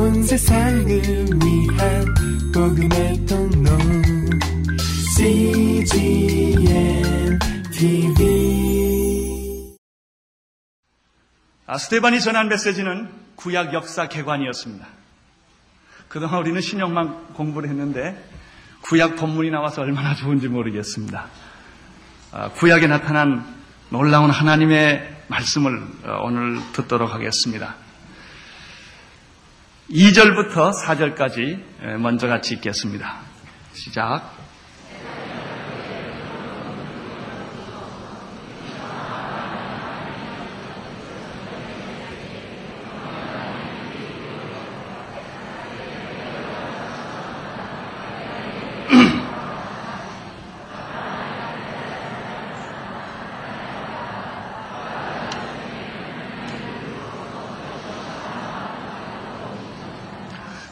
온 세상을 위한 복음의 통로 CGM TV 아, 스테반이 전한 메시지는 구약 역사 개관이었습니다. 그동안 우리는 신약만 공부를 했는데 구약 본문이 나와서 얼마나 좋은지 모르겠습니다. 아, 구약에 나타난 놀라운 하나님의 말씀을 어, 오늘 듣도록 하겠습니다. 2절부터 4절까지 먼저 같이 읽겠습니다. 시작.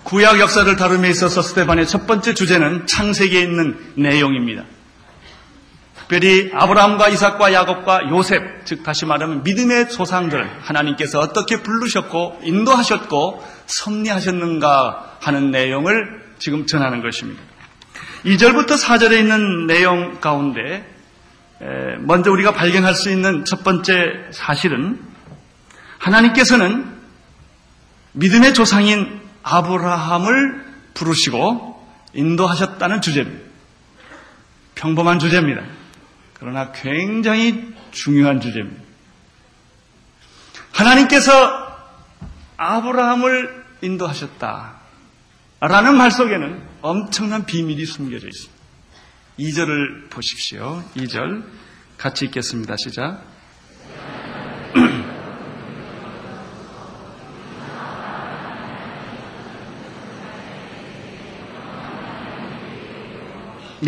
구약 역사를 다룸에 있어서 스테반의 첫 번째 주제는 창세기에 있는 내용입니다. 특별히 아브라함과 이삭과 야곱과 요셉, 즉 다시 말하면 믿음의 조상들 하나님께서 어떻게 부르셨고 인도하셨고 섭리하셨는가 하는 내용을 지금 전하는 것입니다. 2절부터 4절에 있는 내용 가운데 먼저 우리가 발견할 수 있는 첫 번째 사실은 하나님께서는 믿음의 조상인 아브라함을 부르시고 인도하셨다는 주제입니다. 평범한 주제입니다. 그러나 굉장히 중요한 주제입니다. 하나님께서 아브라함을 인도하셨다. 라는 말 속에는 엄청난 비밀이 숨겨져 있습니다. 2절을 보십시오. 2절 같이 읽겠습니다. 시작.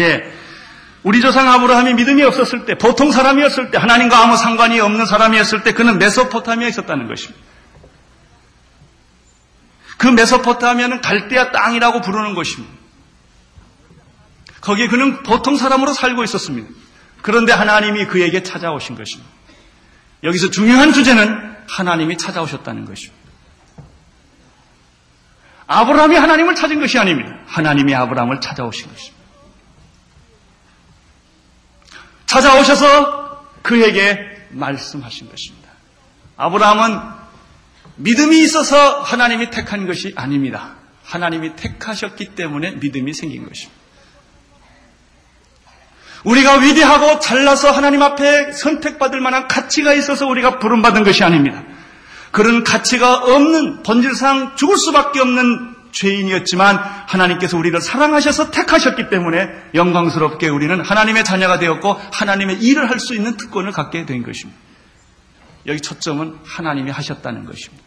예. 우리 조상 아브라함이 믿음이 없었을 때, 보통 사람이었을 때, 하나님과 아무 상관이 없는 사람이었을 때, 그는 메소포타미아에 있었다는 것입니다. 그 메소포타미아는 갈대아 땅이라고 부르는 것입니다. 거기에 그는 보통 사람으로 살고 있었습니다. 그런데 하나님이 그에게 찾아오신 것입니다. 여기서 중요한 주제는 하나님이 찾아오셨다는 것입니다. 아브라함이 하나님을 찾은 것이 아닙니다. 하나님이 아브라함을 찾아오신 것입니다. 찾아오셔서 그에게 말씀하신 것입니다. 아브라함은 믿음이 있어서 하나님이 택한 것이 아닙니다. 하나님이 택하셨기 때문에 믿음이 생긴 것입니다. 우리가 위대하고 잘나서 하나님 앞에 선택받을 만한 가치가 있어서 우리가 부름받은 것이 아닙니다. 그런 가치가 없는 본질상 죽을 수밖에 없는 죄인이었지만 하나님께서 우리를 사랑하셔서 택하셨기 때문에 영광스럽게 우리는 하나님의 자녀가 되었고 하나님의 일을 할 수 있는 특권을 갖게 된 것입니다. 여기 초점은 하나님이 하셨다는 것입니다.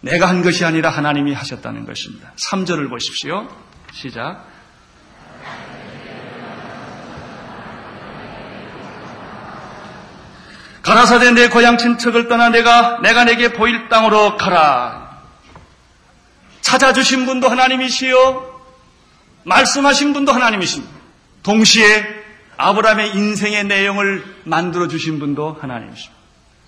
내가 한 것이 아니라 하나님이 하셨다는 것입니다. 3절을 보십시오. 시작. 가라사대 내 고향 친척을 떠나 내가 내가 내게 보일 땅으로 가라. 찾아주신 분도 하나님이시요. 말씀하신 분도 하나님이십니다. 동시에 아브라함의 인생의 내용을 만들어 주신 분도 하나님이십니다.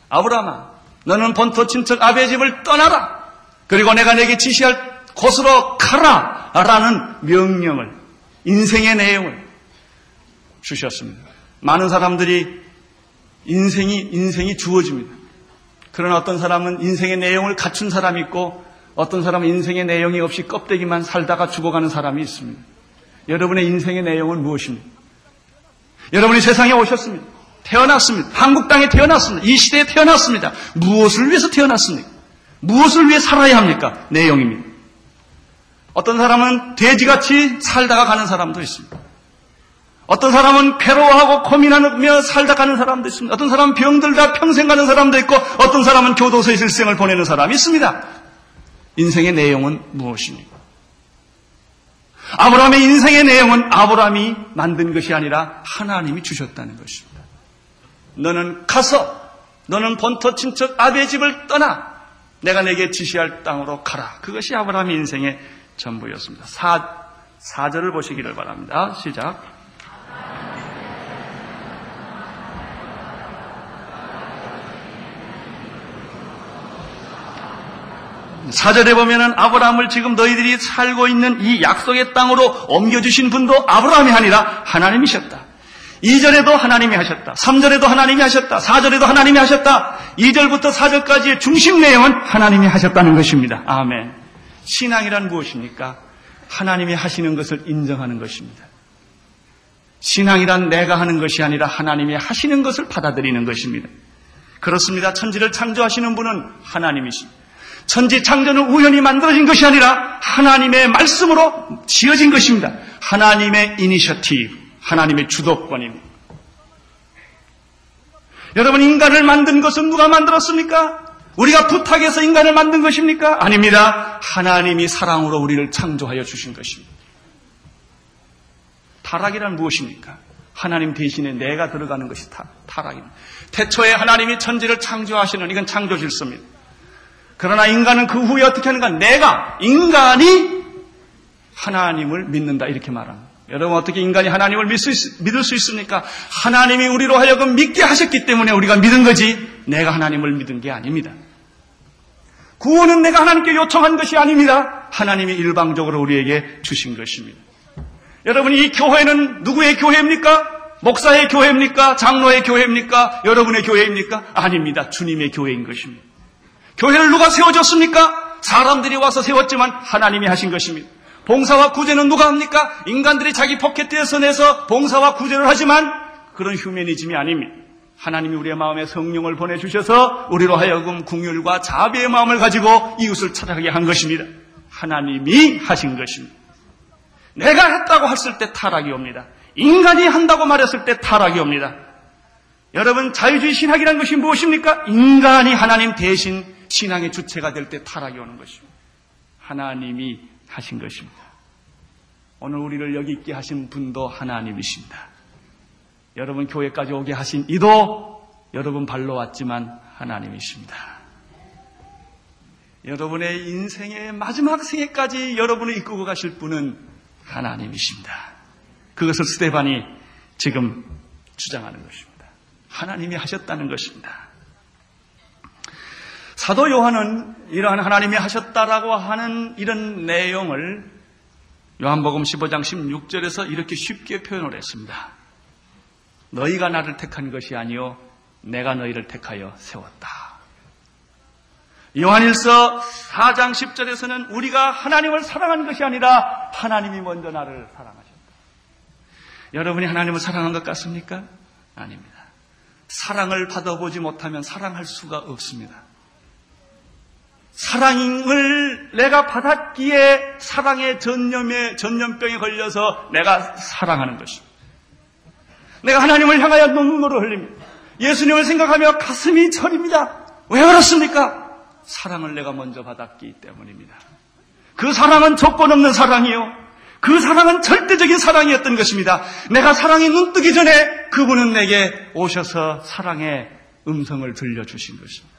아브라함아, 너는 본토 친척 아베 집을 떠나라. 그리고 내가 내게 지시할 곳으로 가라. 라는 명령을, 인생의 내용을 주셨습니다. 많은 사람들이 인생이, 인생이 주어집니다. 그러나 어떤 사람은 인생의 내용을 갖춘 사람이 있고 어떤 사람은 인생의 내용이 없이 껍데기만 살다가 죽어가는 사람이 있습니다. 여러분의 인생의 내용은 무엇입니까? 여러분이 세상에 오셨습니다. 태어났습니다. 한국 땅에 태어났습니다. 이 시대에 태어났습니다. 무엇을 위해서 태어났습니까? 무엇을 위해 살아야 합니까? 내용입니다. 어떤 사람은 돼지같이 살다가 가는 사람도 있습니다. 어떤 사람은 괴로워하고 고민하며 살다 가는 사람도 있습니다. 어떤 사람은 병들다 평생 가는 사람도 있고 어떤 사람은 교도소에 일생을 보내는 사람이 있습니다. 인생의 내용은 무엇입니까? 아브라함의 인생의 내용은 아브라함이 만든 것이 아니라 하나님이 주셨다는 것입니다. 너는 가서 너는 본토 친척 아베 집을 떠나 내가 내게 지시할 땅으로 가라. 그것이 아브라함의 인생의 전부였습니다. 사, 사절을 보시기를 바랍니다. 시작. 사절에 보면은 아브라함을 지금 너희들이 살고 있는 이 약속의 땅으로 옮겨주신 분도 아브라함이 아니라 하나님이셨다. 2절에도 하나님이 하셨다. 3절에도 하나님이 하셨다. 4절에도 하나님이 하셨다. 2절부터 4절까지의 중심 내용은 하나님이 하셨다는 것입니다. 아멘. 신앙이란 무엇입니까? 하나님이 하시는 것을 인정하는 것입니다. 신앙이란 내가 하는 것이 아니라 하나님이 하시는 것을 받아들이는 것입니다. 그렇습니다. 천지를 창조하시는 분은 하나님이십니다. 천지 창조는 우연히 만들어진 것이 아니라 하나님의 말씀으로 지어진 것입니다. 하나님의 이니셔티브, 하나님의 주도권입니다. 여러분, 인간을 만든 것은 누가 만들었습니까? 우리가 부탁해서 인간을 만든 것입니까? 아닙니다. 하나님이 사랑으로 우리를 창조하여 주신 것입니다. 타락이란 무엇입니까? 하나님 대신에 내가 들어가는 것이 타락입니다. 태초에 하나님이 천지를 창조하시는 이건 창조 질서입니다. 그러나 인간은 그 후에 어떻게 하는가? 내가, 인간이 하나님을 믿는다. 이렇게 말합니다. 여러분, 어떻게 인간이 하나님을 믿을 수, 믿을 수 있습니까? 하나님이 우리로 하여금 믿게 하셨기 때문에 우리가 믿은 거지, 내가 하나님을 믿은 게 아닙니다. 구원은 내가 하나님께 요청한 것이 아닙니다. 하나님이 일방적으로 우리에게 주신 것입니다. 여러분, 이 교회는 누구의 교회입니까? 목사의 교회입니까? 장로의 교회입니까? 여러분의 교회입니까? 아닙니다. 주님의 교회인 것입니다. 교회를 누가 세워줬습니까? 사람들이 와서 세웠지만 하나님이 하신 것입니다. 봉사와 구제는 누가 합니까? 인간들이 자기 포켓에서 내서 봉사와 구제를 하지만 그런 휴메니즘이 아닙니다. 하나님이 우리의 마음에 성령을 보내주셔서 우리로 하여금 궁율과 자비의 마음을 가지고 이웃을 찾아가게 한 것입니다. 하나님이 하신 것입니다. 내가 했다고 했을 때 타락이 옵니다. 인간이 한다고 말했을 때 타락이 옵니다. 여러분, 자유주의 신학이란 것이 무엇입니까? 인간이 하나님 대신 신앙의 주체가 될 때 타락이 오는 것입니다. 하나님이 하신 것입니다. 오늘 우리를 여기 있게 하신 분도 하나님이십니다. 여러분 교회까지 오게 하신 이도 여러분 발로 왔지만 하나님이십니다. 여러분의 인생의 마지막 생애까지 여러분을 이끌고 가실 분은 하나님이십니다. 그것을 스테반이 지금 주장하는 것입니다. 하나님이 하셨다는 것입니다. 사도 요한은 이러한 하나님이 하셨다라고 하는 이런 내용을 요한복음 15장 16절에서 이렇게 쉽게 표현을 했습니다. 너희가 나를 택한 것이 아니요 내가 너희를 택하여 세웠다. 요한일서 4장 10절에서는 우리가 하나님을 사랑한 것이 아니라 하나님이 먼저 나를 사랑하셨다. 여러분이 하나님을 사랑한 것 같습니까? 아닙니다. 사랑을 받아보지 못하면 사랑할 수가 없습니다. 사랑을 내가 받았기에 사랑의 전염에, 전염병에 걸려서 내가 사랑하는 것입니다. 내가 하나님을 향하여 눈물을 흘립니다. 예수님을 생각하며 가슴이 저립니다. 왜 그렇습니까? 사랑을 내가 먼저 받았기 때문입니다. 그 사랑은 조건 없는 사랑이요. 그 사랑은 절대적인 사랑이었던 것입니다. 내가 사랑이 눈뜨기 전에 그분은 내게 오셔서 사랑의 음성을 들려주신 것입니다.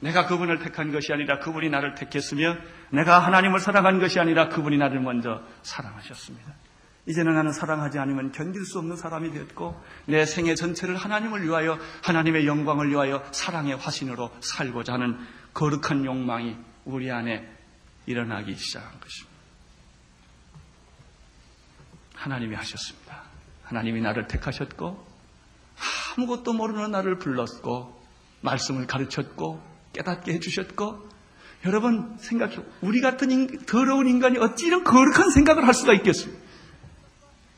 내가 그분을 택한 것이 아니라 그분이 나를 택했으며 내가 하나님을 사랑한 것이 아니라 그분이 나를 먼저 사랑하셨습니다. 이제는 나는 사랑하지 않으면 견딜 수 없는 사람이 되었고 내 생애 전체를 하나님을 위하여 하나님의 영광을 위하여 사랑의 화신으로 살고자 하는 거룩한 욕망이 우리 안에 일어나기 시작한 것입니다. 하나님이 하셨습니다. 하나님이 나를 택하셨고 아무것도 모르는 나를 불렀고 말씀을 가르쳤고 깨닫게 해주셨고, 여러분 생각해 우리 같은 인, 더러운 인간이 어찌 이런 거룩한 생각을 할 수가 있겠습니까?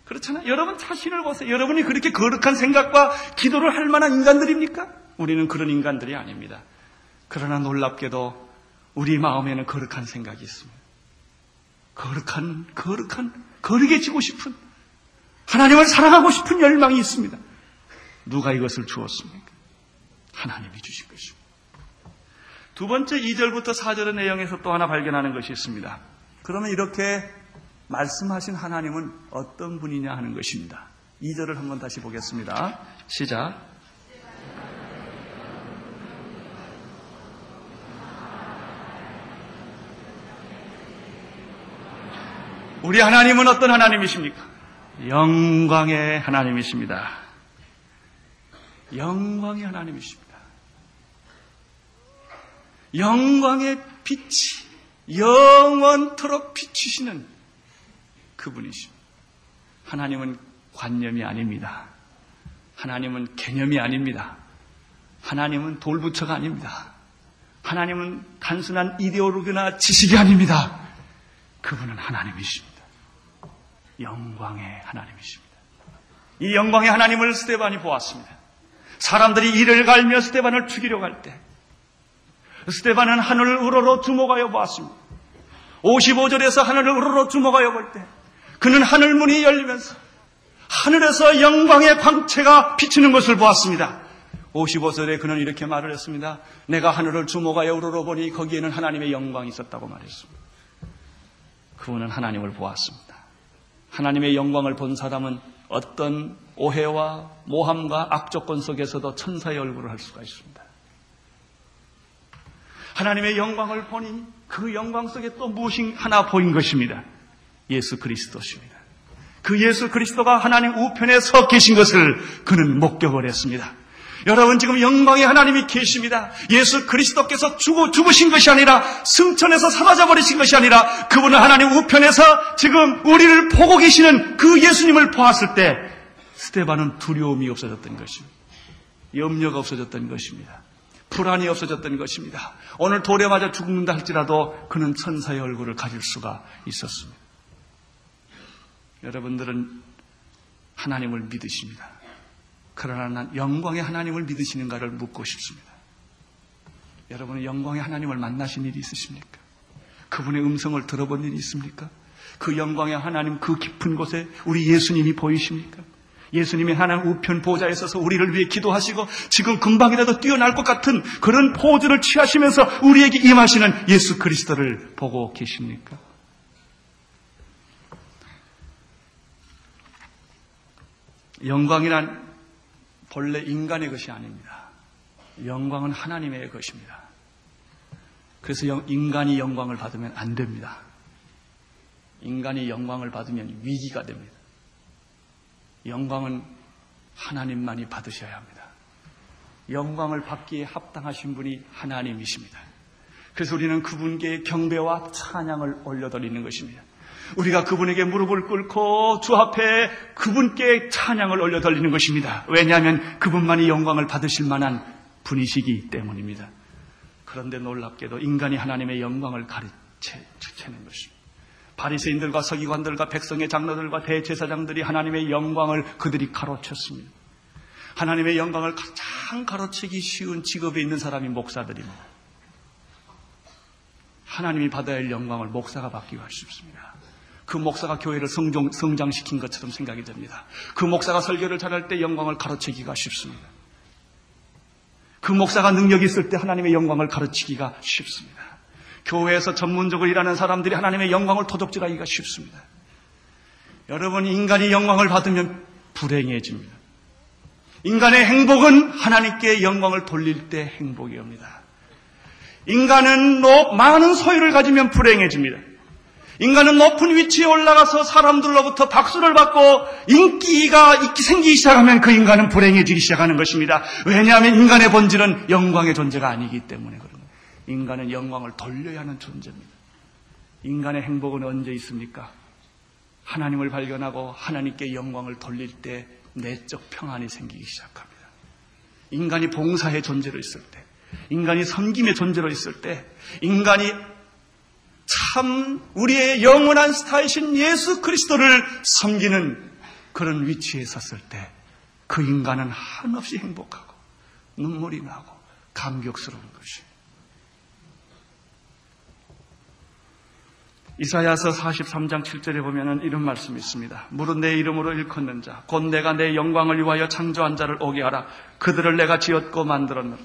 그렇잖아요. 여러분 자신을 보세요. 여러분이 그렇게 거룩한 생각과 기도를 할 만한 인간들입니까? 우리는 그런 인간들이 아닙니다. 그러나 놀랍게도 우리 마음에는 거룩한 생각이 있습니다. 거룩한, 거룩한, 거룩해지고 싶은, 하나님을 사랑하고 싶은 열망이 있습니다. 누가 이것을 주었습니까? 하나님이 주신 것입니다. 두 번째 2절부터 4절의 내용에서 또 하나 발견하는 것이 있습니다. 그러면 이렇게 말씀하신 하나님은 어떤 분이냐 하는 것입니다. 2절을 한번 다시 보겠습니다. 시작. 우리 하나님은 어떤 하나님이십니까? 영광의 하나님이십니다. 영광의 하나님이십니다. 영광의 빛이 영원토록 비추시는 그분이십니다. 하나님은 관념이 아닙니다. 하나님은 개념이 아닙니다. 하나님은 돌부처가 아닙니다. 하나님은 단순한 이데올로기나 지식이 아닙니다. 그분은 하나님이십니다. 영광의 하나님이십니다. 이 영광의 하나님을 스테반이 보았습니다. 사람들이 이를 갈며 스테반을 죽이려고 할 때, 스테반은 하늘을 우러러 주목하여 보았습니다. 55절에서 하늘을 우러러 주목하여 볼 때, 그는 하늘 문이 열리면서 하늘에서 영광의 광채가 비치는 것을 보았습니다. 55절에 그는 이렇게 말을 했습니다. 내가 하늘을 주목하여 우러러 보니 거기에는 하나님의 영광이 있었다고 말했습니다. 그분은 하나님을 보았습니다. 하나님의 영광을 본 사람은 어떤 오해와 모함과 악조건 속에서도 천사의 얼굴을 할 수가 있습니다. 하나님의 영광을 보니 그 영광 속에 또 무엇이 하나 보인 것입니다. 예수 그리스도십니다. 그 예수 그리스도가 하나님 우편에 서 계신 것을 그는 목격을 했습니다. 여러분 지금 영광의 하나님이 계십니다. 예수 그리스도께서 죽어 죽으신 것이 아니라 승천해서 사라져 버리신 것이 아니라 그분은 하나님 우편에서 지금 우리를 보고 계시는 그 예수님을 보았을 때 스테반은 두려움이 없어졌던 것입니다. 염려가 없어졌던 것입니다. 불안이 없어졌던 것입니다. 오늘 돌에 맞아 죽는다 할지라도 그는 천사의 얼굴을 가질 수가 있었습니다. 여러분들은 하나님을 믿으십니다. 그러나 난 영광의 하나님을 믿으시는가를 묻고 싶습니다. 여러분은 영광의 하나님을 만나신 일이 있으십니까? 그분의 음성을 들어본 일이 있습니까? 그 영광의 하나님 그 깊은 곳에 우리 예수님이 보이십니까? 예수님이 하나님 우편 보좌에 서서 우리를 위해 기도하시고 지금 금방이라도 뛰어날 것 같은 그런 포즈를 취하시면서 우리에게 임하시는 예수 그리스도를 보고 계십니까? 영광이란 본래 인간의 것이 아닙니다. 영광은 하나님의 것입니다. 그래서 인간이 영광을 받으면 안 됩니다. 인간이 영광을 받으면 위기가 됩니다. 영광은 하나님만이 받으셔야 합니다. 영광을 받기에 합당하신 분이 하나님이십니다. 그래서 우리는 그분께 경배와 찬양을 올려드리는 것입니다. 우리가 그분에게 무릎을 꿇고 주 앞에 그분께 찬양을 올려 돌리는 것입니다. 왜냐하면 그분만이 영광을 받으실 만한 분이시기 때문입니다. 그런데 놀랍게도 인간이 하나님의 영광을 가르치는 것입니다. 바리새인들과 서기관들과 백성의 장로들과 대제사장들이 하나님의 영광을 그들이 가로쳤습니다. 하나님의 영광을 가장 가로채기 쉬운 직업에 있는 사람이 목사들입니다. 하나님이 받아야 할 영광을 목사가 받기가 쉽습니다. 그 목사가 교회를 성종, 성장시킨 것처럼 생각이 됩니다. 그 목사가 설교를 잘할 때 영광을 가르치기가 쉽습니다. 그 목사가 능력이 있을 때 하나님의 영광을 가르치기가 쉽습니다. 교회에서 전문적으로 일하는 사람들이 하나님의 영광을 도둑질하기가 쉽습니다. 여러분, 인간이 영광을 받으면 불행해집니다. 인간의 행복은 하나님께 영광을 돌릴 때 행복이 옵니다. 인간은 많은 소유를 가지면 불행해집니다. 인간은 높은 위치에 올라가서 사람들로부터 박수를 받고 인기가 생기기 시작하면 그 인간은 불행해지기 시작하는 것입니다. 왜냐하면 인간의 본질은 영광의 존재가 아니기 때문에. 인간은 영광을 돌려야 하는 존재입니다. 인간의 행복은 언제 있습니까? 하나님을 발견하고 하나님께 영광을 돌릴 때 내적 평안이 생기기 시작합니다. 인간이 봉사의 존재로 있을 때, 인간이 섬김의 존재로 있을 때, 인간이 참 우리의 영원한 스타이신 예수 그리스도를 섬기는 그런 위치에 섰을 때 그 인간은 한없이 행복하고 눈물이 나고 감격스러운 것이. 이사야서 43장 7절에 보면은 이런 말씀이 있습니다. 물은 내 이름으로 일컫는 자, 곧 내가 내 영광을 위하여 창조한 자를 오게 하라. 그들을 내가 지었고 만들었노라.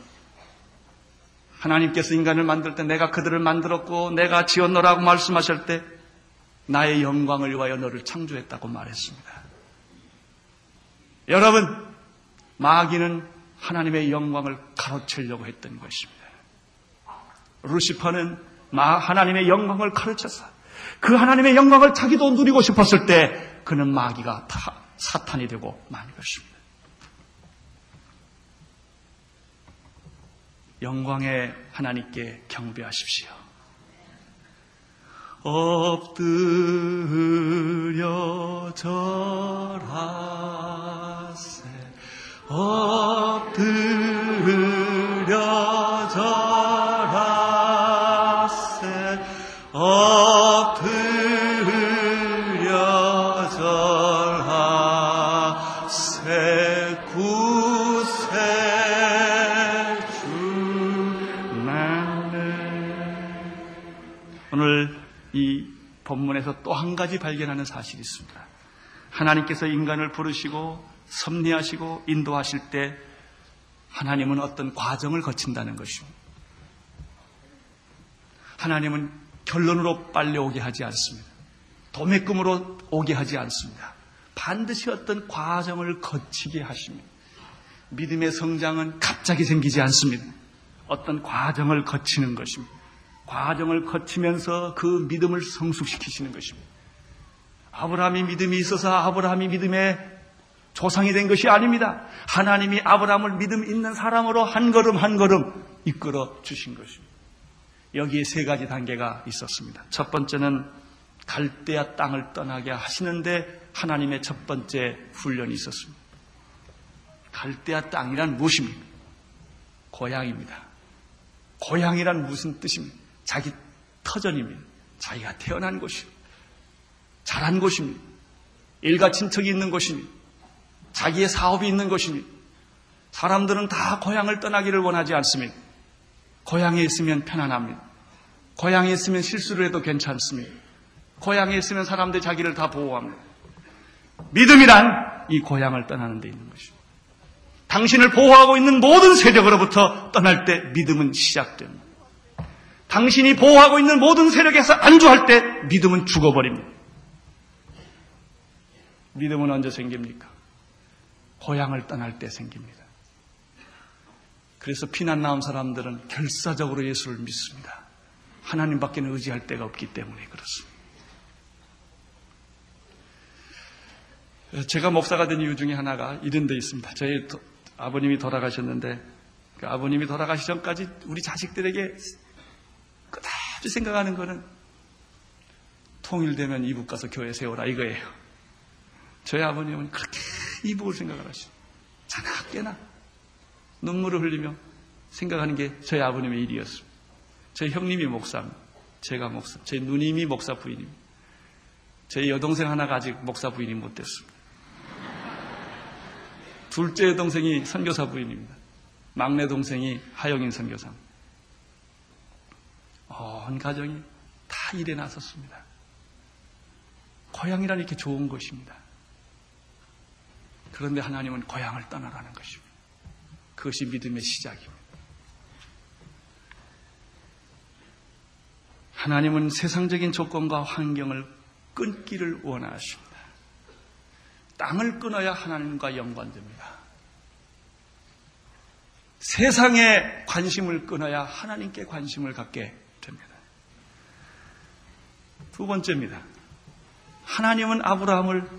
하나님께서 인간을 만들 때 내가 그들을 만들었고 내가 지었노라고 말씀하실 때 나의 영광을 위하여 너를 창조했다고 말했습니다. 여러분, 마귀는 하나님의 영광을 가로채려고 했던 것입니다. 루시퍼는 하나님의 영광을 가르쳐서 그 하나님의 영광을 자기도 누리고 싶었을 때 그는 마귀가 다 사탄이 되고 만 것입니다. 영광의 하나님께 경배하십시오. 엎드려 절하세 엎드려 절하세 본문에서 또 한 가지 발견하는 사실이 있습니다. 하나님께서 인간을 부르시고 섭리하시고 인도하실 때 하나님은 어떤 과정을 거친다는 것입니다. 하나님은 결론으로 빨리 오게 하지 않습니다. 도매금으로 오게 하지 않습니다. 반드시 어떤 과정을 거치게 하십니다. 믿음의 성장은 갑자기 생기지 않습니다. 어떤 과정을 거치는 것입니다. 과정을 거치면서 그 믿음을 성숙시키시는 것입니다. 아브라함이 믿음이 있어서 아브라함이 믿음의 조상이 된 것이 아닙니다. 하나님이 아브라함을 믿음 있는 사람으로 한 걸음 한 걸음 이끌어 주신 것입니다. 여기에 세 가지 단계가 있었습니다. 첫 번째는 갈대아 땅을 떠나게 하시는데 하나님의 첫 번째 훈련이 있었습니다. 갈대아 땅이란 무엇입니까? 고향입니다. 고향이란 무슨 뜻입니까? 자기 터전입니다. 자기가 태어난 곳입니다. 자란 곳입니다. 일가 친척이 있는 곳입니다. 자기의 사업이 있는 곳입니다. 사람들은 다 고향을 떠나기를 원하지 않습니다. 고향에 있으면 편안합니다. 고향에 있으면 실수를 해도 괜찮습니다. 고향에 있으면 사람들이 자기를 다 보호합니다. 믿음이란 이 고향을 떠나는 데 있는 것입니다. 당신을 보호하고 있는 모든 세력으로부터 떠날 때 믿음은 시작됩니다. 당신이 보호하고 있는 모든 세력에서 안주할 때 믿음은 죽어버립니다. 믿음은 언제 생깁니까? 고향을 떠날 때 생깁니다. 그래서 피난 나온 사람들은 결사적으로 예수를 믿습니다. 하나님밖에는 의지할 데가 없기 때문에 그렇습니다. 제가 목사가 된 이유 중에 하나가 이런 데 있습니다. 저희 아버님이 돌아가셨는데 그 아버님이 돌아가시 전까지 우리 자식들에게 끝없이 생각하는 거는 통일되면 이북 가서 교회 세워라 이거예요. 저희 아버님은 그렇게 이북을 생각을 하시죠. 자나 깨나 눈물을 흘리며 생각하는 게 저희 아버님의 일이었습니다. 저희 형님이 목사입니다. 제가 목사, 제 누님이 목사 부인입니다. 제 여동생 하나가 아직 목사 부인이 못 됐습니다. 둘째 동생이 선교사 부인입니다. 막내 동생이 하영인 선교사입니다. 온 가정이 다 일에 나섰습니다. 고향이란 이렇게 좋은 것입니다. 그런데 하나님은 고향을 떠나라는 것입니다. 그것이 믿음의 시작입니다. 하나님은 세상적인 조건과 환경을 끊기를 원하십니다. 땅을 끊어야 하나님과 연관됩니다. 세상에 관심을 끊어야 하나님께 관심을 갖게. 두 번째입니다. 하나님은 아브라함을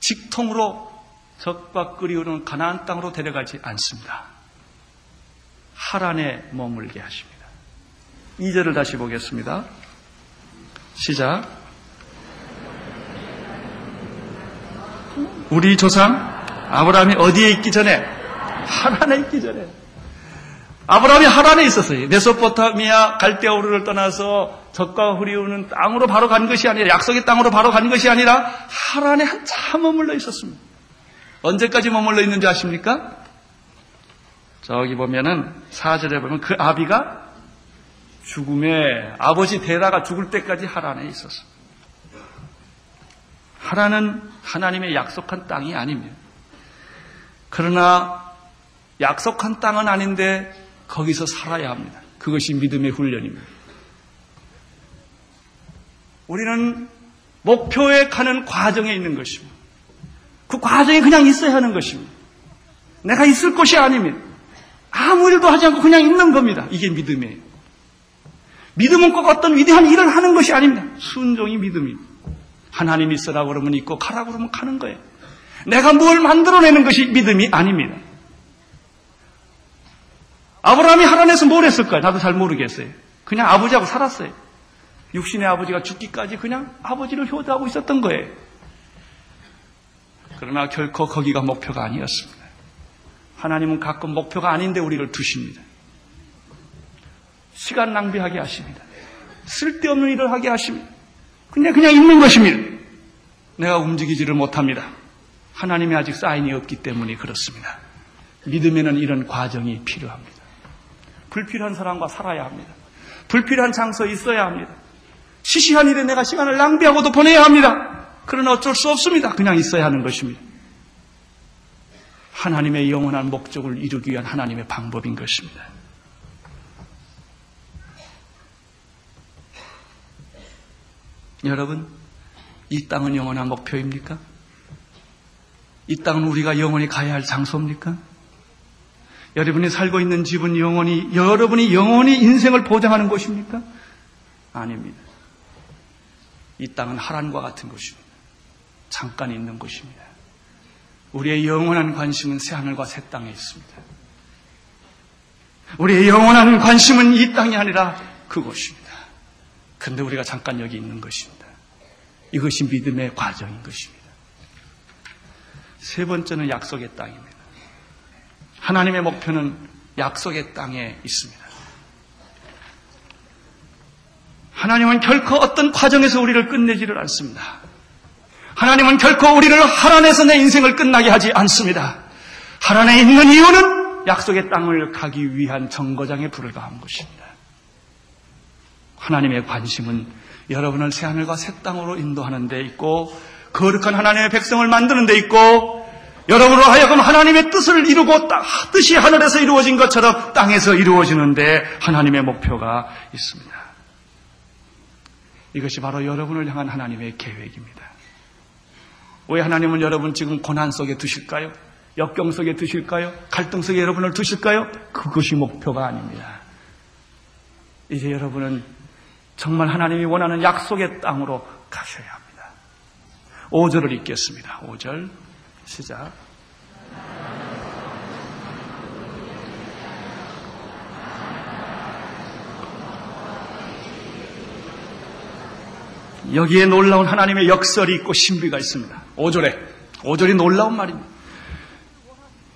직통으로 적과 끓이오는 가나안 땅으로 데려가지 않습니다. 하란에 머물게 하십니다. 2절을 다시 보겠습니다. 시작. 우리 조상 아브라함이 어디에 있기 전에 하란에 있기 전에 아브라함이 하란에 있었어요. 메소포타미아 갈대오르를 떠나서 적과 후리우는 땅으로 바로 간 것이 아니라 약속의 땅으로 바로 간 것이 아니라 하란에 한참 머물러 있었습니다. 언제까지 머물러 있는지 아십니까? 저기 보면은 사절에 보면 그 아비가 죽음에 아버지 데라가 죽을 때까지 하란에 있었습니다. 하란은 하나님의 약속한 땅이 아닙니다. 그러나 약속한 땅은 아닌데 거기서 살아야 합니다. 그것이 믿음의 훈련입니다. 우리는 목표에 가는 과정에 있는 것입니다. 그 과정에 그냥 있어야 하는 것입니다. 내가 있을 것이 아닙니다. 아무 일도 하지 않고 그냥 있는 겁니다. 이게 믿음이에요. 믿음은 꼭 어떤 위대한 일을 하는 것이 아닙니다. 순종이 믿음입니다. 하나님이 있으라고 그러면 있고 가라고 그러면 가는 거예요. 내가 뭘 만들어내는 것이 믿음이 아닙니다. 아브라함이 하란에서 뭘 했을까요? 나도 잘 모르겠어요. 그냥 아버지하고 살았어요. 육신의 아버지가 죽기까지 그냥 아버지를 효도하고 있었던 거예요. 그러나 결코 거기가 목표가 아니었습니다. 하나님은 가끔 목표가 아닌데 우리를 두십니다. 시간 낭비하게 하십니다. 쓸데없는 일을 하게 하십니다. 그냥 그냥 있는 것입니다. 내가 움직이지를 못합니다. 하나님이 아직 사인이 없기 때문에 그렇습니다. 믿음에는 이런 과정이 필요합니다. 불필요한 사람과 살아야 합니다. 불필요한 장소에 있어야 합니다. 시시한 일에 내가 시간을 낭비하고도 보내야 합니다. 그러나 어쩔 수 없습니다. 그냥 있어야 하는 것입니다. 하나님의 영원한 목적을 이루기 위한 하나님의 방법인 것입니다. 여러분, 이 땅은 영원한 목표입니까? 이 땅은 우리가 영원히 가야 할 장소입니까? 여러분이 살고 있는 집은 영원히, 여러분이 영원히 인생을 보장하는 곳입니까? 아닙니다. 이 땅은 하란과 같은 곳입니다. 잠깐 있는 곳입니다. 우리의 영원한 관심은 새하늘과 새 땅에 있습니다. 우리의 영원한 관심은 이 땅이 아니라 그곳입니다. 근데 우리가 잠깐 여기 있는 것입니다. 이것이 믿음의 과정인 것입니다. 세 번째는 약속의 땅입니다. 하나님의 목표는 약속의 땅에 있습니다. 하나님은 결코 어떤 과정에서 우리를 끝내지를 않습니다. 하나님은 결코 우리를 하란에서 내 인생을 끝나게 하지 않습니다. 하란에 있는 이유는 약속의 땅을 가기 위한 정거장에 불과한 것입니다. 하나님의 관심은 여러분을 새하늘과 새 땅으로 인도하는 데 있고 거룩한 하나님의 백성을 만드는 데 있고 여러분으로 하여금 하나님의 뜻을 이루고 뜻이 하늘에서 이루어진 것처럼 땅에서 이루어지는데 하나님의 목표가 있습니다. 이것이 바로 여러분을 향한 하나님의 계획입니다. 왜 하나님은 여러분 지금 고난 속에 두실까요? 역경 속에 두실까요? 갈등 속에 여러분을 두실까요? 그것이 목표가 아닙니다. 이제 여러분은 정말 하나님이 원하는 약속의 땅으로 가셔야 합니다. 5절을 읽겠습니다. 5절 시작. 여기에 놀라운 하나님의 역설이 있고 신비가 있습니다. 5절에. 5절이 놀라운 말입니다.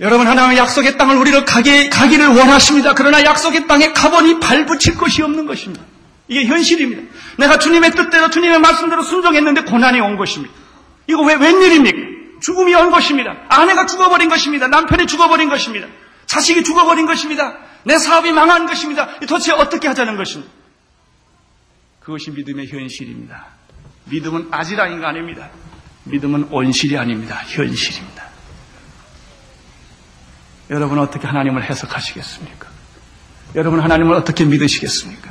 여러분, 하나님의 약속의 땅을 우리를 가게, 가기를 원하십니다. 그러나 약속의 땅에 가보니 발붙일 것이 없는 것입니다. 이게 현실입니다. 내가 주님의 뜻대로, 주님의 말씀대로 순종했는데 고난이 온 것입니다. 이거 왜, 웬일입니까? 죽음이 온 것입니다. 아내가 죽어버린 것입니다. 남편이 죽어버린 것입니다. 자식이 죽어버린 것입니다. 내 사업이 망한 것입니다. 도대체 어떻게 하자는 것입니다. 그것이 믿음의 현실입니다. 믿음은 아지랑이가 아닙니다. 믿음은 온실이 아닙니다. 현실입니다. 여러분 어떻게 하나님을 해석하시겠습니까? 여러분 하나님을 어떻게 믿으시겠습니까?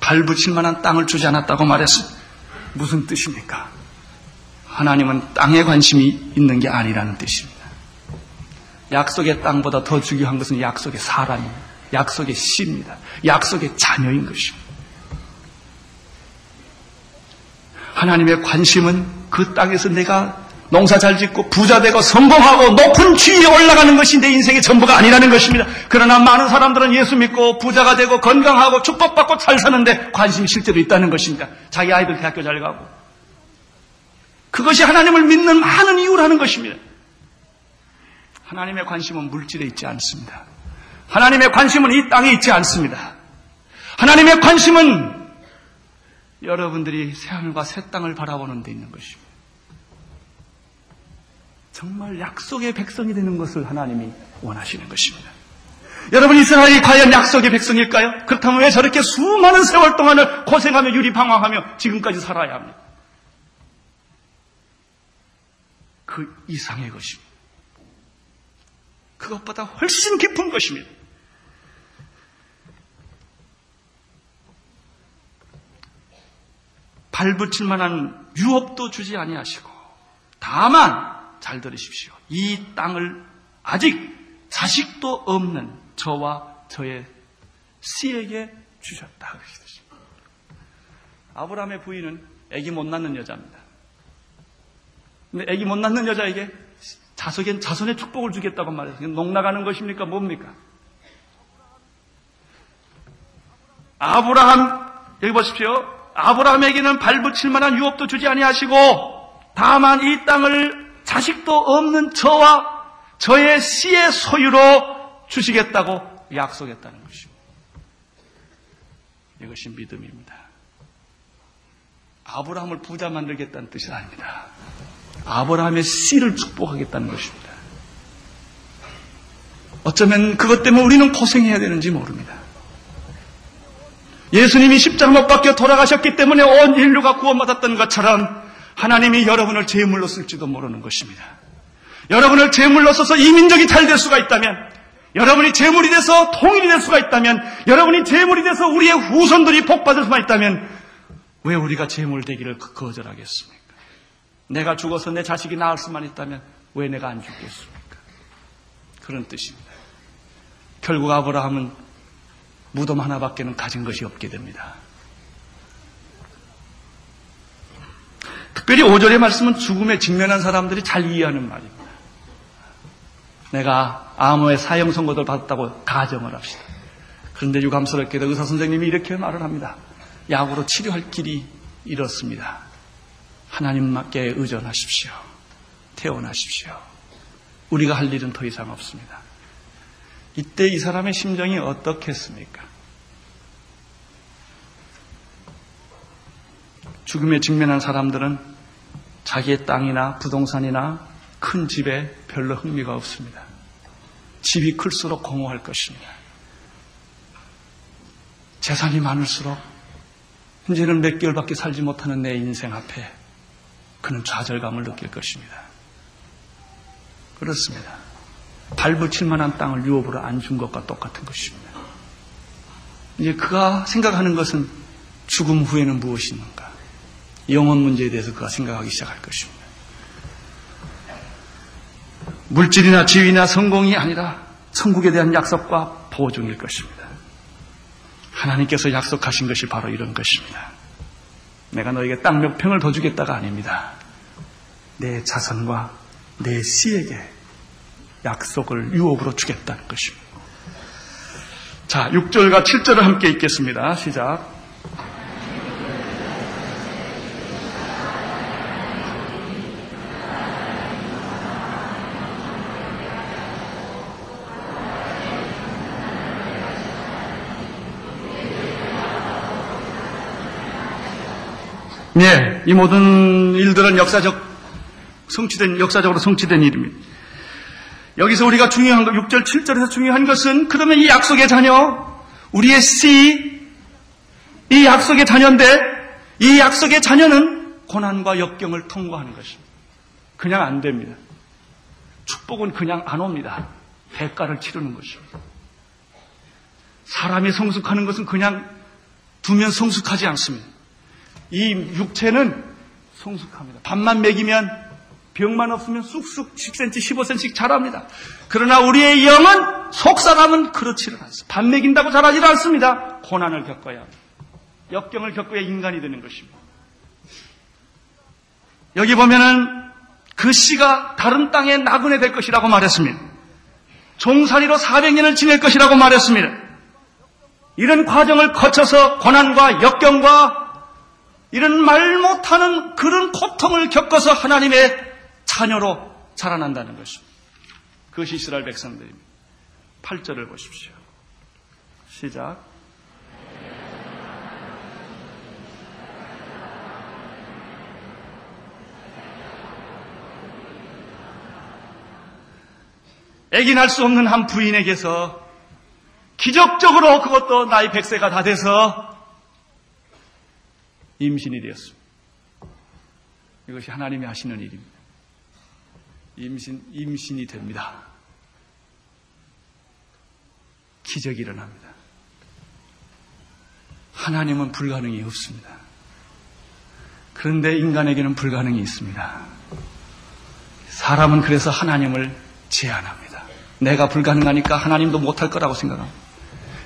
발붙일 만한 땅을 주지 않았다고 말했습니다. 무슨 뜻입니까? 하나님은 땅에 관심이 있는 게 아니라는 뜻입니다. 약속의 땅보다 더 중요한 것은 약속의 사람입니다. 약속의 씨입니다. 약속의 자녀인 것입니다. 하나님의 관심은 그 땅에서 내가 농사 잘 짓고 부자 되고 성공하고 높은 지위에 올라가는 것이 내 인생의 전부가 아니라는 것입니다. 그러나 많은 사람들은 예수 믿고 부자가 되고 건강하고 축복받고 잘 사는데 관심이 실제로 있다는 것입니다. 자기 아이들 대학교 잘 가고. 그것이 하나님을 믿는 많은 이유라는 것입니다. 하나님의 관심은 물질에 있지 않습니다. 하나님의 관심은 이 땅에 있지 않습니다. 하나님의 관심은 여러분들이 새하늘과 새 땅을 바라보는 데 있는 것입니다. 정말 약속의 백성이 되는 것을 하나님이 원하시는 것입니다. 여러분 이스라엘이 과연 약속의 백성일까요? 그렇다면 왜 저렇게 수많은 세월 동안을 고생하며 유리방황하며 지금까지 살아야 합니까? 그 이상의 것입니다. 그것보다 훨씬 깊은 것입니다. 발붙일 만한 유업도 주지 아니하시고 다만 잘 들으십시오. 이 땅을 아직 자식도 없는 저와 저의 씨에게 주셨다. 아브라함의 부인은 아기 못 낳는 여자입니다. 근데 아기 못 낳는 여자에게 자석엔 자손의 축복을 주겠다고 말했어요. 농 나가는 것입니까? 뭡니까? 아브라함 여기 보십시오. 아브라함에게는 발붙일 만한 유업도 주지 아니하시고 다만 이 땅을 자식도 없는 저와 저의 씨의 소유로 주시겠다고 약속했다는 것입니다. 이것이 믿음입니다. 아브라함을 부자 만들겠다는 뜻이 아닙니다. 아브라함의 씨를 축복하겠다는 것입니다. 어쩌면 그것 때문에 우리는 고생해야 되는지 모릅니다. 예수님이 십자가 못 박혀 돌아가셨기 때문에 온 인류가 구원받았던 것처럼 하나님이 여러분을 제물로 쓸지도 모르는 것입니다. 여러분을 제물로 써서 이민족이 잘 될 수가 있다면, 여러분이 제물이 돼서 통일이 될 수가 있다면, 여러분이 제물이 돼서 우리의 후손들이 복받을 수만 있다면, 왜 우리가 제물 되기를 거절하겠습니까? 내가 죽어서 내 자식이 나을 수만 있다면, 왜 내가 안 죽겠습니까? 그런 뜻입니다. 결국 아브라함은 무덤 하나밖에는 가진 것이 없게 됩니다. 특별히 5절의 말씀은 죽음에 직면한 사람들이 잘 이해하는 말입니다. 내가 암호의 사형 선고를 받았다고 가정을 합시다. 그런데 유감스럽게도 의사 선생님이 이렇게 말을 합니다. 약으로 치료할 길이 이렇습니다. 하나님께 의존하십시오. 태어나십시오. 우리가 할 일은 더 이상 없습니다. 이때 이 사람의 심정이 어떻겠습니까? 죽음에 직면한 사람들은 자기의 땅이나 부동산이나 큰 집에 별로 흥미가 없습니다. 집이 클수록 공허할 것입니다. 재산이 많을수록 이제는 몇 개월밖에 살지 못하는 내 인생 앞에 그는 좌절감을 느낄 것입니다. 그렇습니다. 발붙일 만한 땅을 유업으로 안 준 것과 똑같은 것입니다. 이제 그가 생각하는 것은 죽음 후에는 무엇이 있는가? 영혼 문제에 대해서 그가 생각하기 시작할 것입니다. 물질이나 지위나 성공이 아니라 천국에 대한 약속과 보증일 것입니다. 하나님께서 약속하신 것이 바로 이런 것입니다. 내가 너에게 땅 몇 평을 더 주겠다가 아닙니다. 내 자손과 내 씨에게 약속을 유업으로 주겠다는 것입니다. 자, 6절과 7절을 함께 읽겠습니다. 시작. 네, 이 모든 일들은 역사적 성취된 역사적으로 성취된 일입니다. 여기서 우리가 중요한 것 6절 7절에서 중요한 것은 그러면 이 약속의 자녀 우리의 씨 이 약속의 자녀인데 이 약속의 자녀는 고난과 역경을 통과하는 것입니다. 그냥 안 됩니다. 축복은 그냥 안 옵니다. 대가를 치르는 것입니다. 사람이 성숙하는 것은 그냥 두면 성숙하지 않습니다. 이 육체는 성숙합니다. 밥만 먹이면 병만 없으면 쑥쑥 10cm, 15cm씩 자랍니다. 그러나 우리의 영은 속사람은 그렇지는 않습니다. 밥 먹인다고 자라지 않습니다. 고난을 겪어야 합니다. 역경을 겪어야 인간이 되는 것입니다. 여기 보면은 그 씨가 다른 땅에 나그네 될 것이라고 말했습니다. 종살이로 400년을 지낼 것이라고 말했습니다. 이런 과정을 거쳐서 고난과 역경과 이런 말 못하는 그런 고통을 겪어서 하나님의 자녀로 자라난다는 것입니다. 그것이 이스라엘 백성들입니다. 8절을 보십시오. 시작. 애기 날수 없는 한 부인에게서 기적적으로 그것도 나이 100세가 다 돼서 임신이 되었습니다. 이것이 하나님이 하시는 일입니다. 임신, 임신이 됩니다. 기적이 일어납니다. 하나님은 불가능이 없습니다. 그런데 인간에게는 불가능이 있습니다. 사람은 그래서 하나님을 제한합니다. 내가 불가능하니까 하나님도 못할 거라고 생각합니다.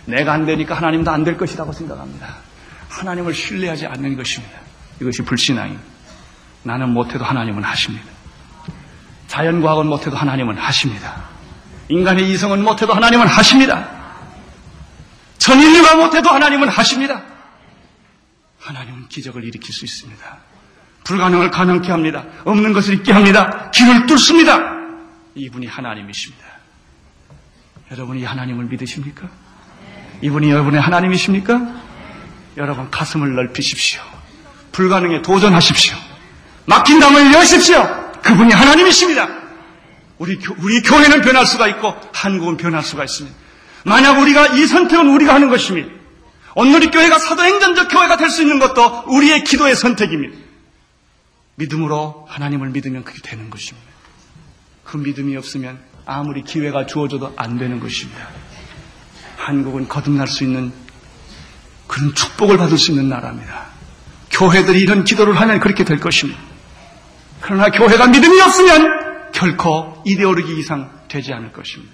내가 안 되니까 하나님도 안 될 것이라고 생각합니다. 하나님을 신뢰하지 않는 것입니다. 이것이 불신앙입니다. 나는 못해도 하나님은 하십니다. 자연과학은 못해도 하나님은 하십니다. 인간의 이성은 못해도 하나님은 하십니다. 전인류가 못해도 하나님은 하십니다. 하나님은 기적을 일으킬 수 있습니다. 불가능을 가능케 합니다. 없는 것을 있게 합니다. 길을 뚫습니다. 이분이 하나님이십니다. 여러분이 하나님을 믿으십니까? 이분이 여러분의 하나님이십니까? 여러분 가슴을 넓히십시오. 불가능에 도전하십시오. 막힌 담을 여십시오. 그분이 하나님이십니다. 우리, 교, 우리 교회는 변할 수가 있고 한국은 변할 수가 있습니다. 만약 우리가 이 선택은 우리가 하는 것입니다. 이 교회가 사도행전적 교회가 될 수 있는 것도 우리의 기도의 선택입니다. 믿음으로 하나님을 믿으면 그게 되는 것입니다. 그 믿음이 없으면 아무리 기회가 주어져도 안 되는 것입니다. 한국은 거듭날 수 있는 그런 축복을 받을 수 있는 나라입니다. 교회들이 이런 기도를 하면 그렇게 될 것입니다. 그러나 교회가 믿음이 없으면 결코 이데올로기 이상 되지 않을 것입니다.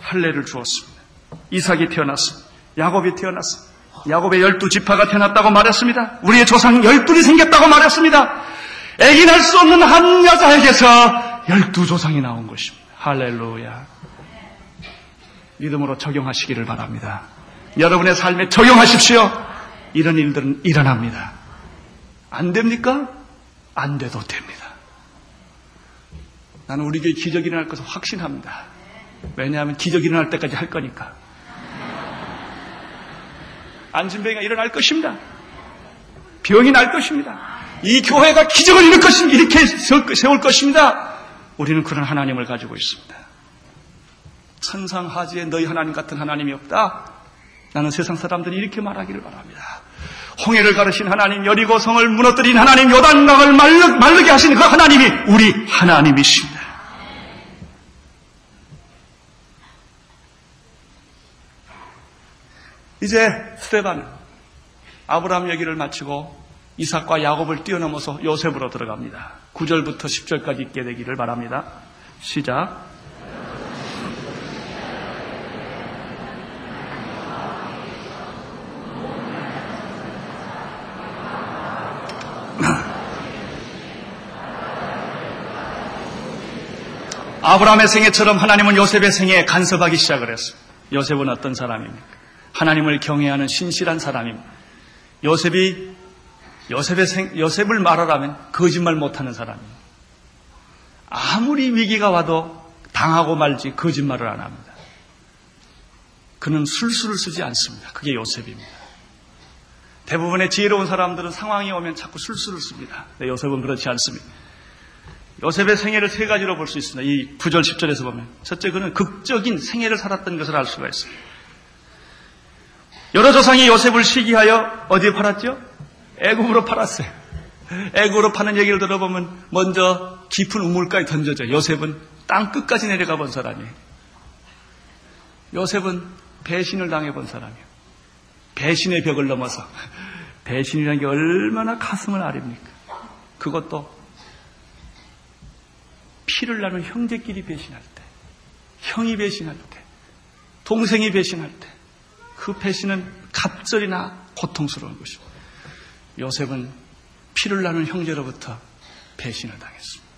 할례를 주었습니다. 이삭이 태어났습니다. 야곱이 태어났습니다. 야곱의 열두 지파가 태어났다고 말했습니다. 우리의 조상 열둘이 생겼다고 말했습니다. 애기 날 수 없는 한 여자에게서 열두 조상이 나온 것입니다. 할렐루야. 믿음으로 적용하시기를 바랍니다. 여러분의 삶에 적용하십시오. 이런 일들은 일어납니다. 안 됩니까? 안 돼도 됩니다. 나는 우리 교회 기적이 일어날 것을 확신합니다. 왜냐하면 기적이 일어날 때까지 할 거니까. 안진병이가 일어날 것입니다. 병이 날 것입니다. 이 교회가 기적을 이룰 것입니다. 이렇게 세울 것입니다. 우리는 그런 하나님을 가지고 있습니다. 천상하지에 너희 하나님 같은 하나님이 없다. 나는 세상 사람들이 이렇게 말하기를 바랍니다. 홍해를 가르신 하나님, 여리고 성을 무너뜨린 하나님, 요단강을 말르, 말르게 하신 그 하나님이 우리 하나님이십니다. 이제 스테반 아브라함 얘기를 마치고 이삭과 야곱을 뛰어넘어서 요셉으로 들어갑니다. 9절부터 10절까지 있게 되기를 바랍니다. 시작. 아브라함의 생애처럼 하나님은 요셉의 생애에 간섭하기 시작을 했습니다. 요셉은 어떤 사람입니까? 하나님을 경외하는 신실한 사람입니다. 요셉이 요셉의 생, 요셉을 말하라면 거짓말 못하는 사람입니다. 아무리 위기가 와도 당하고 말지 거짓말을 안 합니다. 그는 술수를 쓰지 않습니다. 그게 요셉입니다. 대부분의 지혜로운 사람들은 상황이 오면 자꾸 술수를 씁니다. 네, 요셉은 그렇지 않습니다. 요셉의 생애를 세 가지로 볼 수 있습니다. 이 9절, 10절에서 보면. 첫째, 그는 극적인 생애를 살았던 것을 알 수가 있습니다. 여러 조상이 요셉을 시기하여 어디에 팔았죠? 애굽으로 팔았어요. 애굽으로 파는 얘기를 들어보면 먼저 깊은 우물가에 던져져. 요셉은 땅 끝까지 내려가 본 사람이에요. 요셉은 배신을 당해 본 사람이에요. 배신의 벽을 넘어서 배신이라는 게 얼마나 가슴을 아립니까? 그것도 피를 나는 형제끼리 배신할 때, 형이 배신할 때, 동생이 배신할 때, 그 배신은 갑절이나 고통스러운 것입니다. 요셉은 피를 나는 형제로부터 배신을 당했습니다.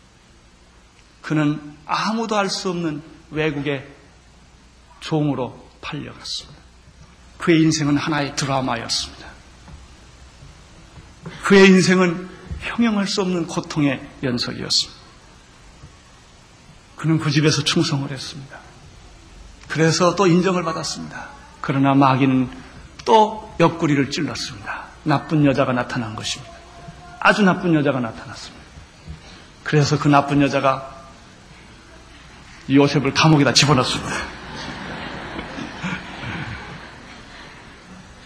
그는 아무도 알 수 없는 외국의 종으로 팔려갔습니다. 그의 인생은 하나의 드라마였습니다. 그의 인생은 형용할 수 없는 고통의 연속이었습니다. 그는 그 집에서 충성을 했습니다. 그래서 또 인정을 받았습니다. 그러나 마귀는 또 옆구리를 찔렀습니다. 나쁜 여자가 나타난 것입니다. 아주 나쁜 여자가 나타났습니다. 그래서 그 나쁜 여자가 요셉을 감옥에다 집어넣습니다.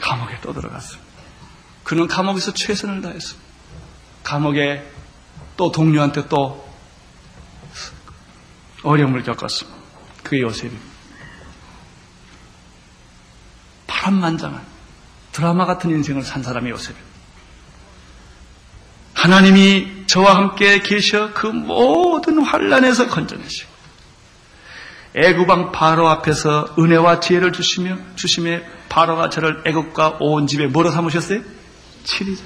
감옥에 또 들어갔습니다. 그는 감옥에서 최선을 다했습니다. 감옥에 또 동료한테 또 어려움을 겪었습니다. 그게 요셉입니다. 파란만장한 드라마 같은 인생을 산 사람이 요셉입니다. 하나님이 저와 함께 계셔 그 모든 환란에서 건져내시고 애굽왕 바로 앞에서 은혜와 지혜를 주시며 주심에 바로가 저를 애굽과 온 집에 뭐로 삼으셨어요? 칠이죠.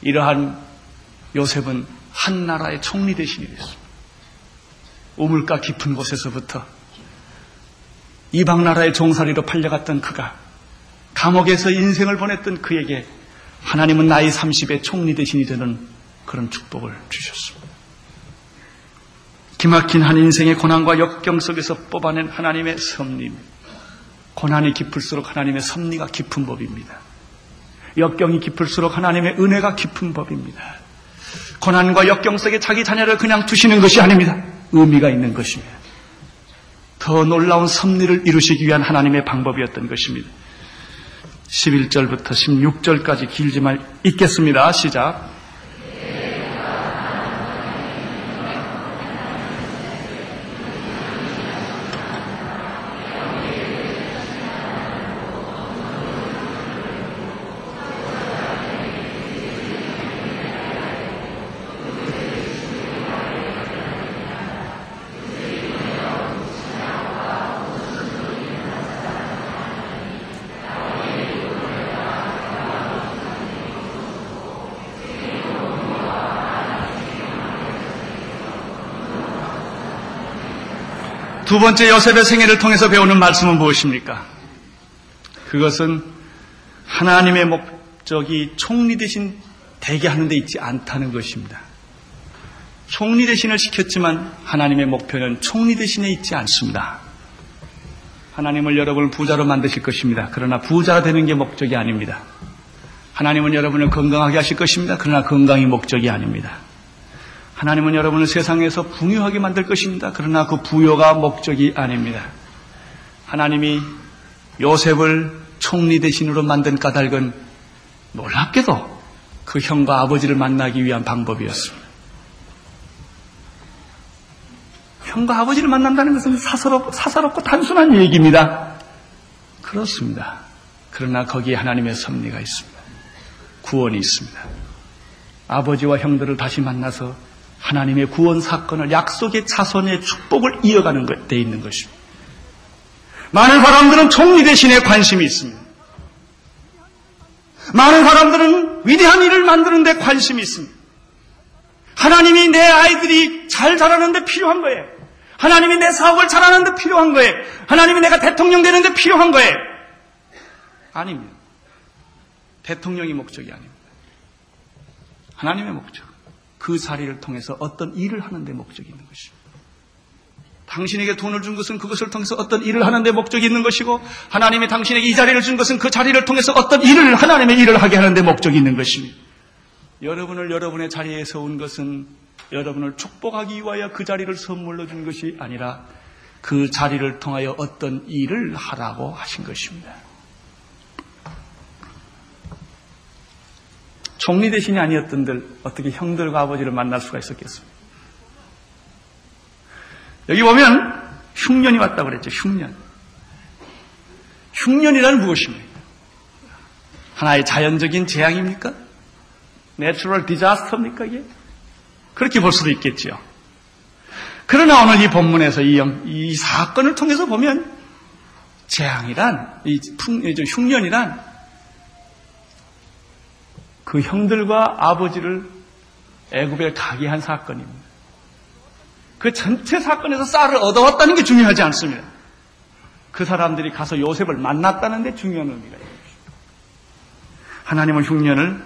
이러한 요셉은 한 나라의 총리 대신이 됐습니다. 우물가 깊은 곳에서부터 이방 나라의 종살이로 팔려갔던 그가 감옥에서 인생을 보냈던 그에게 하나님은 나이 30에 총리 대신이 되는 그런 축복을 주셨습니다. 기막힌 한 인생의 고난과 역경 속에서 뽑아낸 하나님의 섭리. 고난이 깊을수록 하나님의 섭리가 깊은 법입니다. 역경이 깊을수록 하나님의 은혜가 깊은 법입니다. 고난과 역경 속에 자기 자녀를 그냥 두시는 것이 아닙니다. 의미가 있는 것입니다. 더 놀라운 섭리를 이루시기 위한 하나님의 방법이었던 것입니다. 11절부터 16절까지 길지만 읽겠습니다. 시작. 두 번째 요셉의 생애를 통해서 배우는 말씀은 무엇입니까? 그것은 하나님의 목적이 총리 대신 되게 하는 데 있지 않다는 것입니다. 총리 대신을 시켰지만 하나님의 목표는 총리 대신에 있지 않습니다. 하나님은 여러분을 부자로 만드실 것입니다. 그러나 부자가 되는 게 목적이 아닙니다. 하나님은 여러분을 건강하게 하실 것입니다. 그러나 건강이 목적이 아닙니다. 하나님은 여러분을 세상에서 풍요하게 만들 것입니다. 그러나 그 부요가 목적이 아닙니다. 하나님이 요셉을 총리 대신으로 만든 까닭은 놀랍게도 그 형과 아버지를 만나기 위한 방법이었습니다. 형과 아버지를 만난다는 것은 사사롭, 사사롭고 단순한 얘기입니다. 그렇습니다. 그러나 거기에 하나님의 섭리가 있습니다. 구원이 있습니다. 아버지와 형들을 다시 만나서 하나님의 구원 사건을 약속의 자손의 축복을 이어가는 것에 있는 것입니다. 많은 사람들은 총리 대신에 관심이 있습니다. 많은 사람들은 위대한 일을 만드는 데 관심이 있습니다. 하나님이 내 아이들이 잘 자라는데 필요한 거예요. 하나님이 내 사업을 잘하는데 필요한 거예요. 하나님이 내가 대통령 되는데 필요한 거예요. 아닙니다. 대통령이 목적이 아닙니다. 하나님의 목적. 그 자리를 통해서 어떤 일을 하는 데 목적이 있는 것입니다. 당신에게 돈을 준 것은 그것을 통해서 어떤 일을 하는 데 목적이 있는 것이고 하나님이 당신에게 이 자리를 준 것은 그 자리를 통해서 어떤 일을 하나님의 일을 하게 하는 데 목적이 있는 것입니다. 여러분을 여러분의 자리에 세운 것은 여러분을 축복하기 위하여 그 자리를 선물로 준 것이 아니라 그 자리를 통하여 어떤 일을 하라고 하신 것입니다. 총리 대신이 아니었던들 어떻게 형들과 아버지를 만날 수가 있었겠습니까? 여기 보면 흉년이 왔다고 그랬죠. 흉년. 흉년이란 무엇입니까? 하나의 자연적인 재앙입니까? natural disaster입니까 이게? 그렇게 볼 수도 있겠죠. 그러나 오늘 이 본문에서 이, 이 사건을 통해서 보면 재앙이란, 이 풍, 흉년이란 그 형들과 아버지를 애굽에 가게 한 사건입니다. 그 전체 사건에서 쌀을 얻어왔다는 게 중요하지 않습니다. 그 사람들이 가서 요셉을 만났다는 데 중요한 의미가 있습니다. 하나님은 흉년을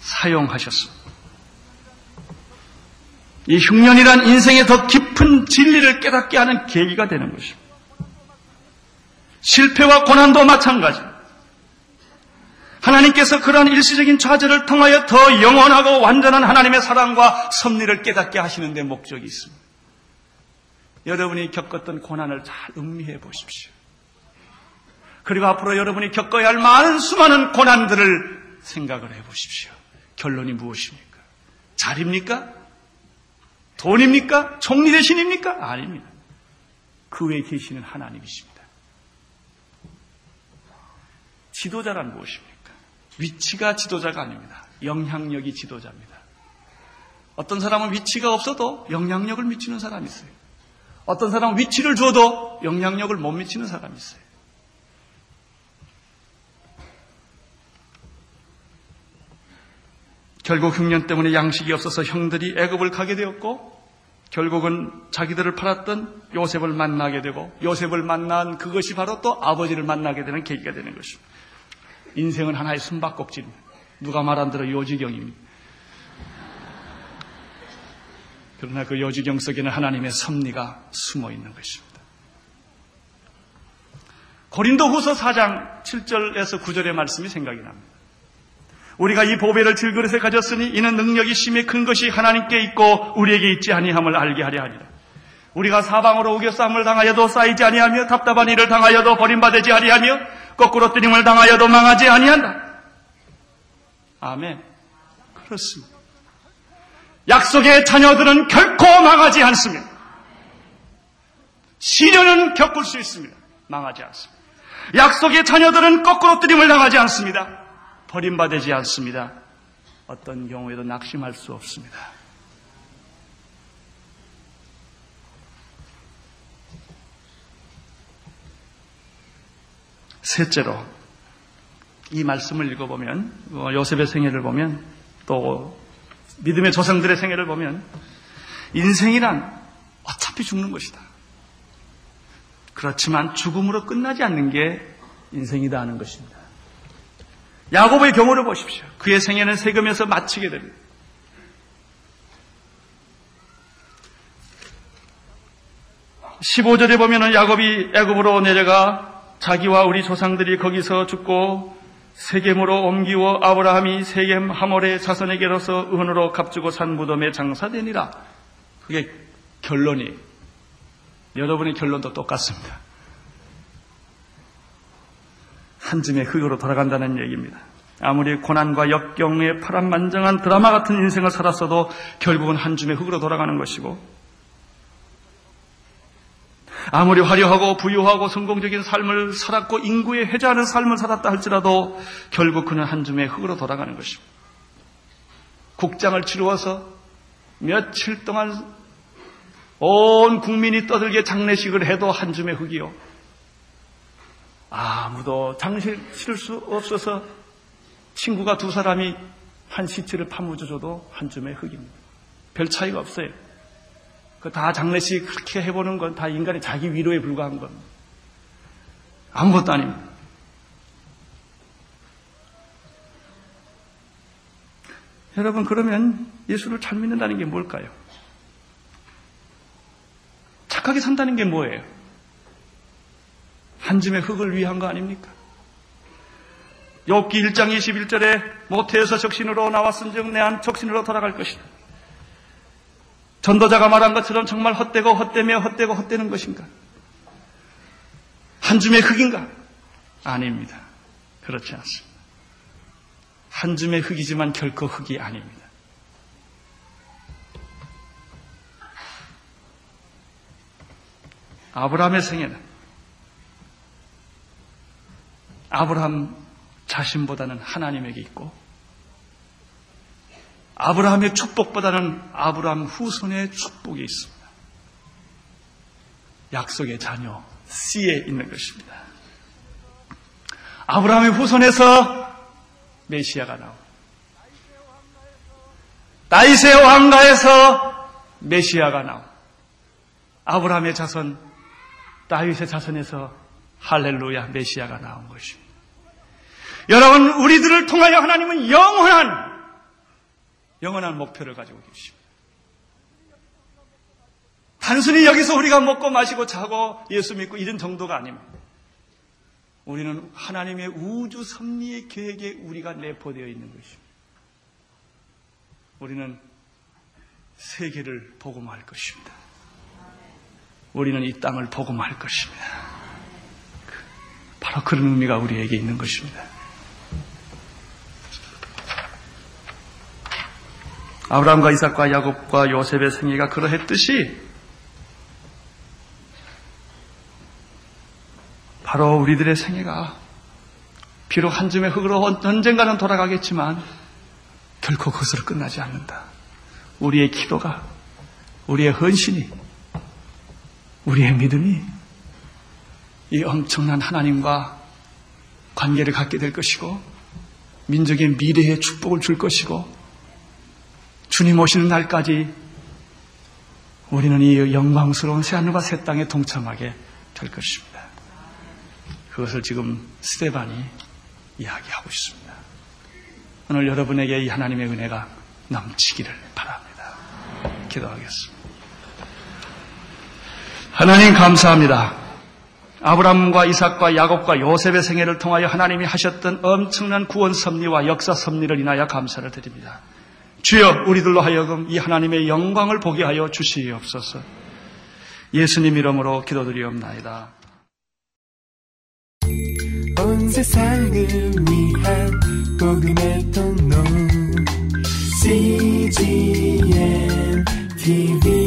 사용하셨습니다. 이 흉년이란 인생의 더 깊은 진리를 깨닫게 하는 계기가 되는 것입니다. 실패와 고난도 마찬가지. 하나님께서 그러한 일시적인 좌절을 통하여 더 영원하고 완전한 하나님의 사랑과 섭리를 깨닫게 하시는 데 목적이 있습니다. 여러분이 겪었던 고난을 잘 음미해 보십시오. 그리고 앞으로 여러분이 겪어야 할 많은 수많은 고난들을 생각을 해 보십시오. 결론이 무엇입니까? 자리입니까? 돈입니까? 총리 대신입니까? 아닙니다. 그 외에 계시는 하나님이십니다. 지도자란 무엇입니까? 위치가 지도자가 아닙니다. 영향력이 지도자입니다. 어떤 사람은 위치가 없어도 영향력을 미치는 사람이 있어요. 어떤 사람은 위치를 줘도 영향력을 못 미치는 사람이 있어요. 결국 흉년 때문에 양식이 없어서 형들이 애굽을 가게 되었고 결국은 자기들을 팔았던 요셉을 만나게 되고 요셉을 만난 그것이 바로 또 아버지를 만나게 되는 계기가 되는 것입니다. 인생은 하나의 숨바꼭질입니다. 누가 말한 대로 요지경입니다. 그러나 그 요지경 속에는 하나님의 섭리가 숨어 있는 것입니다. 고린도 후서 4장 7절에서 9절의 말씀이 생각이 납니다. 우리가 이 보배를 질그릇에 가졌으니 이는 능력이 심히 큰 것이 하나님께 있고 우리에게 있지 아니함을 알게 하려 하리라. 우리가 사방으로 우겨싸움을 당하여도 쌓이지 아니하며 답답한 일을 당하여도 버림받지 아니하며 거꾸로 뜨림을 당하여도 망하지 아니한다. 아멘. 그렇습니다. 약속의 자녀들은 결코 망하지 않습니다. 시련은 겪을 수 있습니다. 망하지 않습니다. 약속의 자녀들은 거꾸로 뜨림을 당하지 않습니다. 버림받지 않습니다. 어떤 경우에도 낙심할 수 없습니다. 셋째로 이 말씀을 읽어보면 어, 요셉의 생애를 보면 또 믿음의 조상들의 생애를 보면 인생이란 어차피 죽는 것이다. 그렇지만 죽음으로 끝나지 않는 게 인생이다 하는 것입니다. 야곱의 경우를 보십시오. 그의 생애는 세금에서 마치게 됩니다. (15절에) 보면은 야곱이 애굽으로 내려가 자기와 우리 조상들이 거기서 죽고 세겜으로 옮기워 아브라함이 세겜 하몰의 자손에게로서 은으로 값주고 산 무덤에 장사되니라. 그게 결론이 여러분의 결론도 똑같습니다. 한 줌의 흙으로 돌아간다는 얘기입니다. 아무리 고난과 역경의 파란만장한 드라마 같은 인생을 살았어도 결국은 한 줌의 흙으로 돌아가는 것이고 아무리 화려하고 부유하고 성공적인 삶을 살았고 인구에 해자하는 삶을 살았다 할지라도 결국 그는 한 줌의 흙으로 돌아가는 것입니다. 국장을 치루어서 며칠 동안 온 국민이 떠들게 장례식을 해도 한 줌의 흙이요. 아무도 장실 치를 수 없어서 친구가 두 사람이 한 시체를 파묻어줘도 한 줌의 흙입니다. 별 차이가 없어요. 그다 장례식 그렇게 해보는 건 다 인간의 자기 위로에 불과한 겁니다. 아무것도 아닙니다. 여러분, 그러면 예수를 잘 믿는다는 게 뭘까요? 착하게 산다는 게 뭐예요? 한 줌의 흙을 위한 거 아닙니까? 욥기 1장 21절에 모태에서 적신으로 나왔은즉 내한 적신으로 돌아갈 것이다. 전도자가 말한 것처럼 정말 헛되고 헛되며 헛되고 헛되는 것인가? 한 줌의 흙인가? 아닙니다. 그렇지 않습니다. 한 줌의 흙이지만 결코 흙이 아닙니다. 아브라함의 생애는 아브라함 자신보다는 하나님에게 있고 아브라함의 축복보다는 아브라함 후손의 축복이 있습니다. 약속의 자녀 C에 있는 것입니다. 아브라함의 후손에서 메시아가 나옵니다. 다이세 왕가에서 메시아가 나옵니다. 아브라함의 자손, 다윗의 자손에서 할렐루야 메시아가 나온 것입니다. 여러분, 우리들을 통하여 하나님은 영원한 영원한 목표를 가지고 계십니다. 단순히 여기서 우리가 먹고 마시고 자고 예수 믿고 이런 정도가 아닙니다. 우리는 하나님의 우주 섭리의 계획에 우리가 내포되어 있는 것입니다. 우리는 세계를 복음할 것입니다. 우리는 이 땅을 복음할 것입니다. 바로 그런 의미가 우리에게 있는 것입니다. 아브라함과 이삭과 야곱과 요셉의 생애가 그러했듯이 바로 우리들의 생애가 비록 한 줌의 흙으로 언젠가는 돌아가겠지만 결코 그것으로 끝나지 않는다. 우리의 기도가, 우리의 헌신이, 우리의 믿음이 이 엄청난 하나님과 관계를 갖게 될 것이고 민족의 미래의 축복을 줄 것이고 주님 오시는 날까지 우리는 이 영광스러운 새하늘과 새 땅에 동참하게 될 것입니다. 그것을 지금 스테반이 이야기하고 있습니다. 오늘 여러분에게 이 하나님의 은혜가 넘치기를 바랍니다. 기도하겠습니다. 하나님 감사합니다. 아브람과 이삭과 야곱과 요셉의 생애를 통하여 하나님이 하셨던 엄청난 구원 섭리와 역사 섭리를 인하여 감사를 드립니다. 주여 우리들로 하여금 이 하나님의 영광을 보게 하여 주시옵소서. 예수님 이름으로 기도드리옵나이다. 온 세상을 위한 복음의 통로 CGM TV